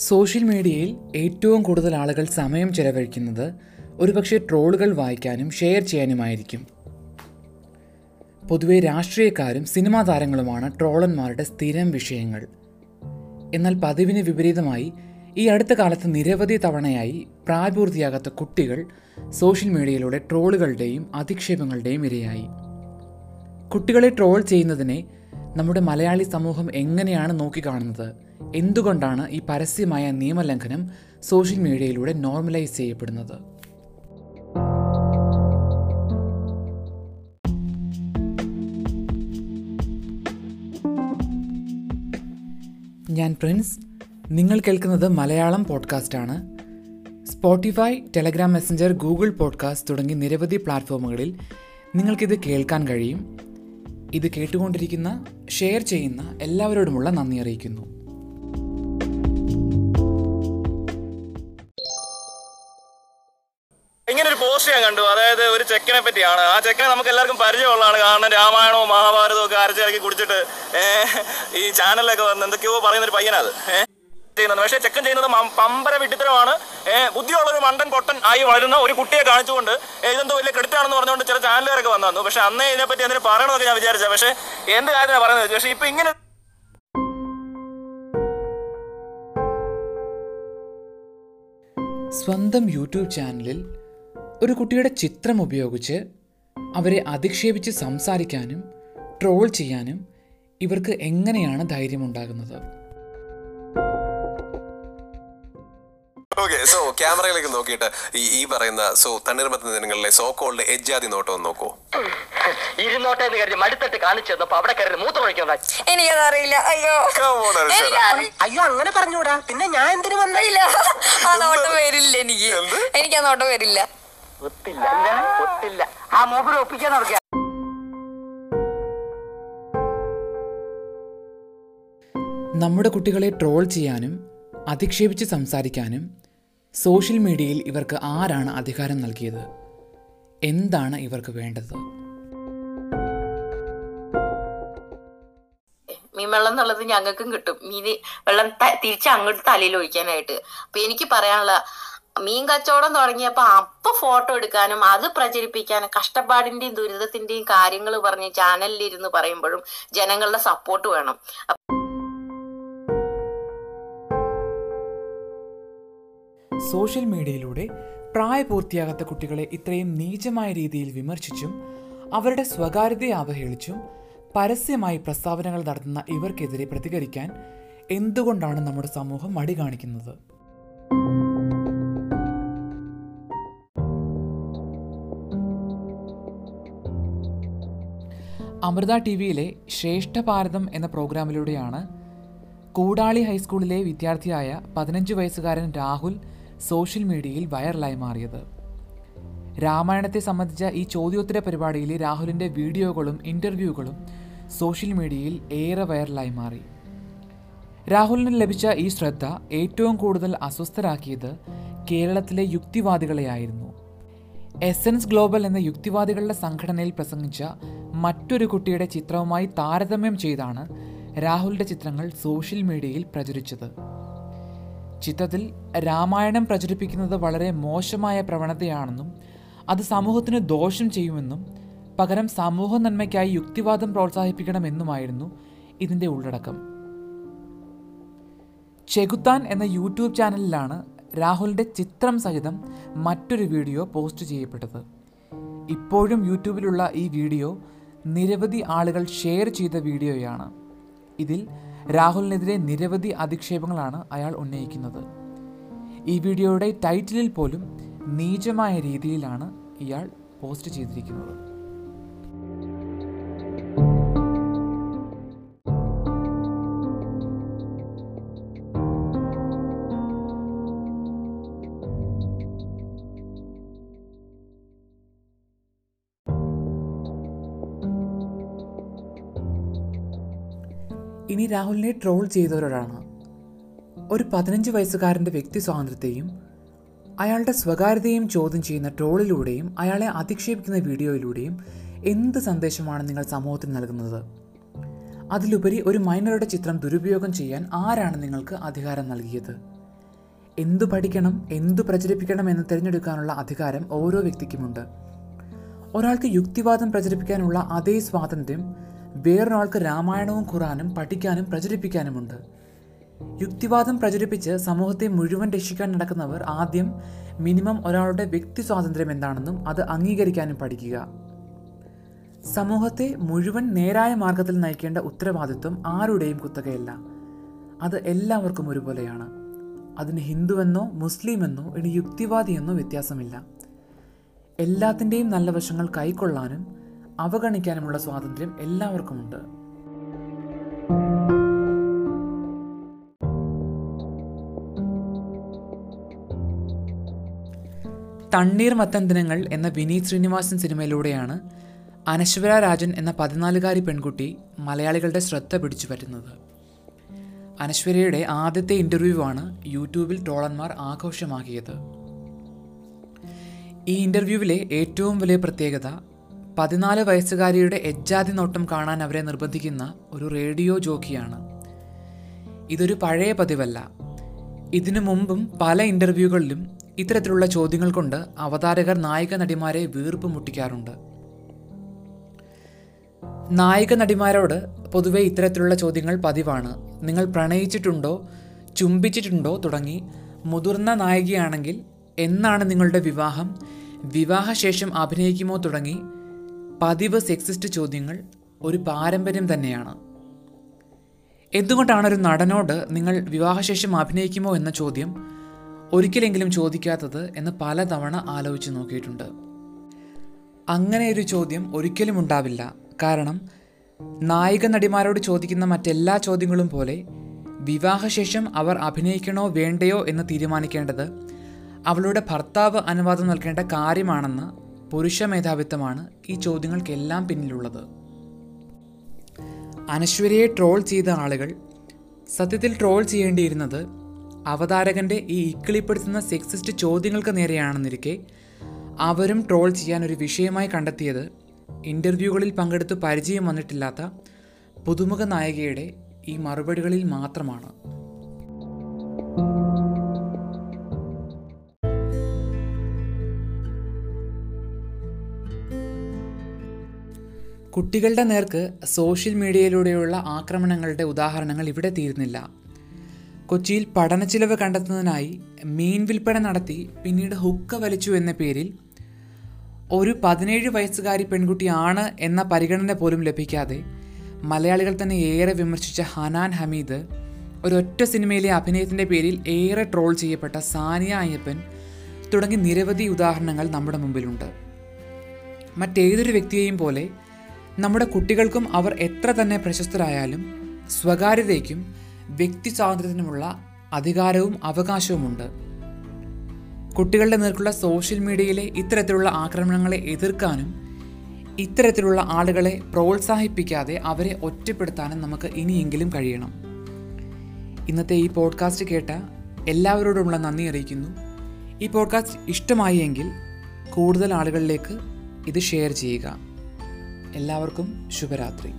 Social മീഡിയയിൽ ഏറ്റവും കൂടുതൽ ആളുകൾ സമയം ചെലവഴിക്കുന്നത് ഒരുപക്ഷെ ട്രോളുകൾ വായിക്കാനും ഷെയർ ചെയ്യാനുമായിരിക്കും. പൊതുവെ രാഷ്ട്രീയക്കാരും സിനിമാ താരങ്ങളുമാണ് ട്രോളന്മാരുടെ സ്ഥിരം വിഷയങ്ങൾ. എന്നാൽ പതിവിന് വിപരീതമായി ഈ അടുത്ത കാലത്ത് നിരവധി തവണയായി പ്രായപൂർത്തിയാകാത്ത കുട്ടികൾ സോഷ്യൽ മീഡിയയിലൂടെ ട്രോളുകളുടെയും അധിക്ഷേപങ്ങളുടെയും ഇരയായി. കുട്ടികളെ ട്രോൾ ചെയ്യുന്നതിനെ നമ്മുടെ മലയാളി സമൂഹം എങ്ങനെയാണ് നോക്കിക്കാണുന്നത്? എന്തുകൊണ്ടാണ് ഈ പരസ്യമായ നിയമലംഘനം സോഷ്യൽ മീഡിയയിലൂടെ നോർമലൈസ് ചെയ്യപ്പെടുന്നത്? ഞാൻ പ്രിൻസ്. നിങ്ങൾ കേൾക്കുന്നത് Malayalam പോഡ്കാസ്റ്റാണ് Spotify Telegram Messenger Google podcast തുടങ്ങി നിരവധി പ്ലാറ്റ്ഫോമുകളിൽ നിങ്ങൾക്കിത് കേൾക്കാൻ കഴിയും. ഇത് കേട്ടുകൊണ്ടിരിക്കുന്ന ഷെയർ ചെയ്യുന്ന എല്ലാവരോടുമുള്ള നന്ദി അറിയിക്കുന്നു. പോസ്റ്റ് ഞാൻ കണ്ടു. അതായത് ഒരു ചെക്കനെ പറ്റിയാണ്. ആ ചെക്കനെ നമുക്ക് എല്ലാവർക്കും പരിചയമുള്ളതാണ്. കാരണം രാമായണവും മഹാഭാരതവും ഒക്കെ അരച്ചിറക്കി കുടിച്ചിട്ട് ഈ ചാനലിലൊക്കെ വന്ന് എന്തൊക്കെയോ പറയുന്ന ഒരു പയ്യനത് ചെയ്യുന്നത്. പക്ഷേ ചെക്കൻ ചെയ്യുന്നത് പമ്പര വിട്ടിത്തരമാണ് ബുദ്ധിയുള്ള ഒരു മണ്ടൻ പൊട്ടൻ ആയി വളരുന്ന ഒരു കുട്ടിയെ കാണിച്ചുകൊണ്ട് ഇതെന്തോ വലിയ കെടുത്താണെന്ന് പറഞ്ഞുകൊണ്ട് ചില ചാനലുകാരൊക്കെ വന്നു പക്ഷേ അന്നേ ഇതിനെപ്പറ്റി എന്തിനു പറയണമെന്നൊക്കെ ഞാൻ വിചാരിച്ച പക്ഷേ എന്ത് കാര്യമാണ് പറയുന്നത് പക്ഷേ ഇപ്പൊ ഇങ്ങനെ സ്വന്തം യൂട്യൂബ് ചാനലിൽ ഒരു കുട്ടിയുടെ ചിത്രം ഉപയോഗിച്ച് അവരെ അധിക്ഷേപിച്ച് സംസാരിക്കാനും ട്രോൾ ചെയ്യാനും ഇവർക്ക് എങ്ങനെയാണ് ധൈര്യമുണ്ടാകുന്നത്? ഓക്കെ സോ ക്യാമറയിലേക്ക് നോക്കിയിട്ട് ഈ ഈ പറയുന്ന സോ തണ്ണീർമത്ത ദിനങ്ങളിലെ സോ കോൾഡ് എജ്ജാതി നോട്ടം ഒന്ന് നോക്കൂ. ഇരുന്നോട്ടെ എന്ന് കരുതി മടുത്തിട്ട് കാണിച്ചു തന്നപ്പോ അവിടെ കയറി മൂത്രമൊഴിക്കുന്ന എനിക്കതറിയില്ല അയ്യോ. അയ്യോ അങ്ങനെ പറഞ്ഞൂടാ പിന്നെ ഞാൻ എന്തിനു വന്നില്ല ആ നോട്ടം വരില്ല എനിക്ക്? എനിക്ക് ആ നോട്ടം വരില്ല. ഒത്തില്ല എന്താണ്? ഒത്തില്ല ആ മൂപ്പര് ഒപ്പിക്കാൻ നടക്കുക. നമ്മുടെ കുട്ടികളെ ട്രോൾ ചെയ്യാനും അധിക്ഷേപിച്ച് സംസാരിക്കാനും സോഷ്യൽ മീഡിയയിൽ ഇവർക്ക് ആരാണ് അധികാരം നൽകിയത്? എന്താണ് ഇവർക്ക് വേണ്ടത്? മീൻ വെള്ളം എന്നുള്ളത് ഞങ്ങൾക്കും കിട്ടും. മീൻ വെള്ളം തിരിച്ച് അങ്ങോട്ട് തലയിൽ ഒഴിക്കാനായിട്ട്. അപ്പൊ എനിക്ക് പറയാനുള്ള മീൻ കച്ചവടം തുടങ്ങിയപ്പോ അപ്പൊ ഫോട്ടോ എടുക്കാനും അത് പ്രചരിപ്പിക്കാനും കഷ്ടപ്പാടിന്റെയും ദുരിതത്തിന്റെയും കാര്യങ്ങൾ പറഞ്ഞ് ചാനലിൽ ഇരുന്ന് പറയുമ്പോഴും ജനങ്ങളുടെ സപ്പോർട്ട് വേണം. സോഷ്യൽ മീഡിയയിലൂടെ പ്രായപൂർത്തിയാകാത്ത കുട്ടികളെ ഇത്രയും നീചമായ രീതിയിൽ വിമർശിച്ചും അവരുടെ സ്വകാര്യതയെ അവഹേളിച്ചും പരസ്യമായി പ്രസ്താവനകൾ നടത്തുന്ന ഇവർക്കെതിരെ പ്രതികരിക്കാൻ എന്തുകൊണ്ടാണ് നമ്മുടെ സമൂഹം മടി കാണിക്കുന്നത്? അമൃത ടി വിയിലെ ശ്രേഷ്ഠ ഭാരതം എന്ന പ്രോഗ്രാമിലൂടെയാണ് കൂടാളി ഹൈസ്കൂളിലെ വിദ്യാർത്ഥിയായ പതിനഞ്ച് വയസ്സുകാരൻ രാഹുൽ സോഷ്യൽ മീഡിയയിൽ വൈറലായി മാറിയത്. രാമായണത്തെ സംബന്ധിച്ച ഈ ചോദ്യോത്തര പരിപാടിയിലെ രാഹുലിന്റെ വീഡിയോകളും ഇന്റർവ്യൂകളും സോഷ്യൽ മീഡിയയിൽ ഏറെ വൈറലായി മാറി. രാഹുലിന് ലഭിച്ച ഈ ശ്രദ്ധ ഏറ്റവും കൂടുതൽ അസ്വസ്ഥരാക്കിയത് കേരളത്തിലെ യുക്തിവാദികളെയായിരുന്നു. എസൻസ് ഗ്ലോബൽ എന്ന യുക്തിവാദികളുടെ സംഘടനയിൽ പ്രസംഗിച്ച മറ്റൊരു കുട്ടിയുടെ ചിത്രവുമായി താരതമ്യം ചെയ്താണ് രാഹുലിന്റെ ചിത്രങ്ങൾ സോഷ്യൽ മീഡിയയിൽ പ്രചരിച്ചത്. ചിത്രത്തിൽ രാമായണം പ്രചരിപ്പിക്കുന്നത് വളരെ മോശമായ പ്രവണതയാണെന്നും അത് സമൂഹത്തിന് ദോഷം ചെയ്യുമെന്നും പകരം സമൂഹ നന്മയ്ക്കായി യുക്തിവാദം പ്രോത്സാഹിപ്പിക്കണമെന്നുമായിരുന്നു ഇതിന്റെ ഉള്ളടക്കം. ചെകുത്താൻ എന്ന യൂട്യൂബ് ചാനലിലാണ് രാഹുലിന്റെ ചിത്രം സഹിതം മറ്റൊരു വീഡിയോ പോസ്റ്റ് ചെയ്യപ്പെട്ടത്. ഇപ്പോഴും യൂട്യൂബിലുള്ള ഈ വീഡിയോ നിരവധി ആളുകൾ ഷെയർ ചെയ്ത വീഡിയോയാണ്. ഇതിൽ രാഹുലിനെതിരെ നിരവധി അധിക്ഷേപങ്ങളാണ് അയാൾ ഉന്നയിക്കുന്നത്. ഈ വീഡിയോയുടെ ടൈറ്റിലിൽ പോലും നീചമായ രീതിയിലാണ് ഇയാൾ പോസ്റ്റ് ചെയ്തിരിക്കുന്നത്. ഇനി രാഹുലിനെ ട്രോൾ ചെയ്തവരോടാണ് ഒരു പതിനഞ്ച് വയസ്സുകാരന്റെ വ്യക്തി സ്വാതന്ത്ര്യത്തെയും അയാളുടെ സ്വകാര്യതയും ചോദ്യം ചെയ്യുന്ന ട്രോളിലൂടെയും അയാളെ അധിക്ഷേപിക്കുന്ന വീഡിയോയിലൂടെയും എന്ത് സന്ദേശമാണ് നിങ്ങൾ സമൂഹത്തിന് നൽകുന്നത്? അതിലുപരി ഒരു മൈനറുടെ ചിത്രം ദുരുപയോഗം ചെയ്യാൻ ആരാണ് നിങ്ങൾക്ക് അധികാരം നൽകിയത്? എന്തു പഠിക്കണം എന്തു പ്രചരിപ്പിക്കണം എന്ന് തിരഞ്ഞെടുക്കാനുള്ള അധികാരം ഓരോ വ്യക്തിക്കുമുണ്ട്. ഒരാൾക്ക് യുക്തിവാദം പ്രചരിപ്പിക്കാനുള്ള അതേ സ്വാതന്ത്ര്യം വേറൊരാൾക്ക് രാമായണവും ഖുറാനും പഠിക്കാനും പ്രചരിപ്പിക്കാനുമുണ്ട്. യുക്തിവാദം പ്രചരിപ്പിച്ച് സമൂഹത്തെ മുഴുവൻ രക്ഷിക്കാൻ നടക്കുന്നവർ ആദ്യം മിനിമം ഒരാളുടെ വ്യക്തി സ്വാതന്ത്ര്യം എന്താണെന്നും അത് അംഗീകരിക്കാനും പഠിക്കുക. സമൂഹത്തെ മുഴുവൻ നേരായ മാർഗത്തിൽ നയിക്കേണ്ട ഉത്തരവാദിത്വം ആരുടെയും കുത്തകയല്ല. അത് എല്ലാവർക്കും ഒരുപോലെയാണ്. അതിന് ഹിന്ദുവെന്നോ മുസ്ലിമെന്നോ ഇനി യുക്തിവാദിയെന്നോ വ്യത്യാസമില്ല. എല്ലാത്തിന്റെയും നല്ല വശങ്ങൾ കൈക്കൊള്ളാനും അവഗണിക്കാനുമുള്ള സ്വാതന്ത്ര്യം എല്ലാവർക്കുമുണ്ട്. തണ്ണീർ മത്തൻ ദിനങ്ങൾ എന്ന വിനീത് ശ്രീനിവാസൻ സിനിമയിലൂടെയാണ് അനശ്വര രാജൻ എന്ന പതിനാലുകാരി പെൺകുട്ടി മലയാളികളുടെ ശ്രദ്ധ പിടിച്ചു പറ്റുന്നത്. അനശ്വരയുടെ ആദ്യത്തെ ഇന്റർവ്യൂ ആണ് യൂട്യൂബിൽ ട്രോളന്മാർ ആഘോഷമാക്കിയത്. ഈ ഇന്റർവ്യൂവിലെ ഏറ്റവും വലിയ പ്രത്യേകത പതിനാല് വയസ്സുകാരിയുടെ എജ്ജാതി നോട്ടം കാണാൻ അവരെ നിർബന്ധിക്കുന്ന ഒരു റേഡിയോ ജോക്കിയാണ്. ഇതൊരു പഴയ പതിവല്ല. ഇതിനു മുമ്പും പല ഇന്റർവ്യൂകളിലും ഇത്തരത്തിലുള്ള ചോദ്യങ്ങൾ കൊണ്ട് അവതാരകർ നായിക നടിമാരെ വീർപ്പ് മുട്ടിക്കാറുണ്ട്. നായിക നടിമാരോട് പൊതുവെ ഇത്തരത്തിലുള്ള ചോദ്യങ്ങൾ പതിവാണ്. നിങ്ങൾ പ്രണയിച്ചിട്ടുണ്ടോ ചുംബിച്ചിട്ടുണ്ടോ തുടങ്ങി മുതിർന്ന നായികയാണെങ്കിൽ എന്നാണ് നിങ്ങളുടെ വിവാഹം വിവാഹശേഷം അഭിനയിക്കുമോ തുടങ്ങി പതിവ് സെക്സിസ്റ്റ് ചോദ്യങ്ങൾ ഒരു പാരമ്പര്യം തന്നെയാണ്. എന്തുകൊണ്ടാണ് ഒരു നടനോട് നിങ്ങൾ വിവാഹശേഷം അഭിനയിക്കുമോ എന്ന ചോദ്യം ഒരിക്കലെങ്കിലും ചോദിക്കാത്തത് എന്ന് പലതവണ ആലോചിച്ച് നോക്കിയിട്ടുണ്ട്. അങ്ങനെ ഒരു ചോദ്യം ഒരിക്കലും ഉണ്ടാവില്ല. കാരണം നായിക നടിമാരോട് ചോദിക്കുന്ന മറ്റെല്ലാ ചോദ്യങ്ങളും പോലെ വിവാഹശേഷം അവർ അഭിനയിക്കണോ വേണ്ടയോ എന്ന് തീരുമാനിക്കേണ്ടത് അവളുടെ ഭർത്താവ് അനുവാദം നൽകേണ്ട കാര്യമാണെന്ന പുരുഷ മേധാവിത്വമാണ് ഈ ചോദ്യങ്ങൾക്കെല്ലാം പിന്നിലുള്ളത്. അനശ്വരയെ ട്രോൾ ചെയ്ത ആളുകൾ സത്യത്തിൽ ട്രോൾ ചെയ്യേണ്ടിയിരുന്നത് അവതാരകന്റെ ഈ ഇക്കിളിപ്പെടുത്തുന്ന സെക്സിസ്റ്റ് ചോദ്യങ്ങൾക്ക് നേരെയാണെന്നിരിക്കെ അവരും ട്രോൾ ചെയ്യാൻ ഒരു വിഷയമായി കണ്ടെത്തിയത് ഇന്റർവ്യൂകളിൽ പങ്കെടുത്ത് പരിചയം വന്നിട്ടില്ലാത്ത പുതുമുഖ നായികയുടെ ഈ മറുപടികളിൽ മാത്രമാണ്. കുട്ടികളുടെ നേർക്ക് സോഷ്യൽ മീഡിയയിലൂടെയുള്ള ആക്രമണങ്ങളുടെ ഉദാഹരണങ്ങൾ ഇവിടെ തീരുന്നില്ല കൊച്ചിയിൽ പഠനച്ചിലവ് കണ്ടെത്തുന്നതിനായി മീൻ വിൽപ്പന നടത്തി പിന്നീട് ഹുക്ക വലിച്ചു എന്ന പേരിൽ ഒരു പതിനേഴ് വയസ്സുകാരി പെൺകുട്ടിയാണ് എന്ന പരിഗണന പോലും ലഭിക്കാതെ മലയാളികൾ തന്നെ ഏറെ വിമർശിച്ച ഹനാൻ ഹമീദ് ഒരൊറ്റ സിനിമയിലെ അഭിനയത്തിന്റെ പേരിൽ ഏറെ ട്രോൾ ചെയ്യപ്പെട്ട സാനിയ അയ്യപ്പൻ തുടങ്ങി നിരവധി ഉദാഹരണങ്ങൾ നമ്മുടെ മുമ്പിലുണ്ട്. മറ്റേതൊരു വ്യക്തിയെയും പോലെ നമ്മുടെ കുട്ടികൾക്കും അവർ എത്ര തന്നെ പ്രശസ്തരായാലും സ്വകാര്യതയ്ക്കും വ്യക്തി സ്വാതന്ത്ര്യത്തിനുമുള്ള അധികാരവും അവകാശവുമുണ്ട്. കുട്ടികളുടെ നേർക്കുള്ള സോഷ്യൽ മീഡിയയിലെ ഇത്തരത്തിലുള്ള ആക്രമണങ്ങളെ എതിർക്കാനും ഇത്തരത്തിലുള്ള ആളുകളെ പ്രോത്സാഹിപ്പിക്കാതെ അവരെ ഒറ്റപ്പെടുത്താനും നമുക്ക് ഇനിയെങ്കിലും കഴിയണം. ഇന്നത്തെ ഈ പോഡ്കാസ്റ്റ് കേട്ട എല്ലാവരോടുമുള്ള നന്ദി അറിയിക്കുന്നു. ഈ പോഡ്കാസ്റ്റ് ഇഷ്ടമായി എങ്കിൽ കൂടുതൽ ആളുകളിലേക്ക് ഇത് ഷെയർ ചെയ്യുക. എല്ലാവർക്കും ശുഭരാത്രി.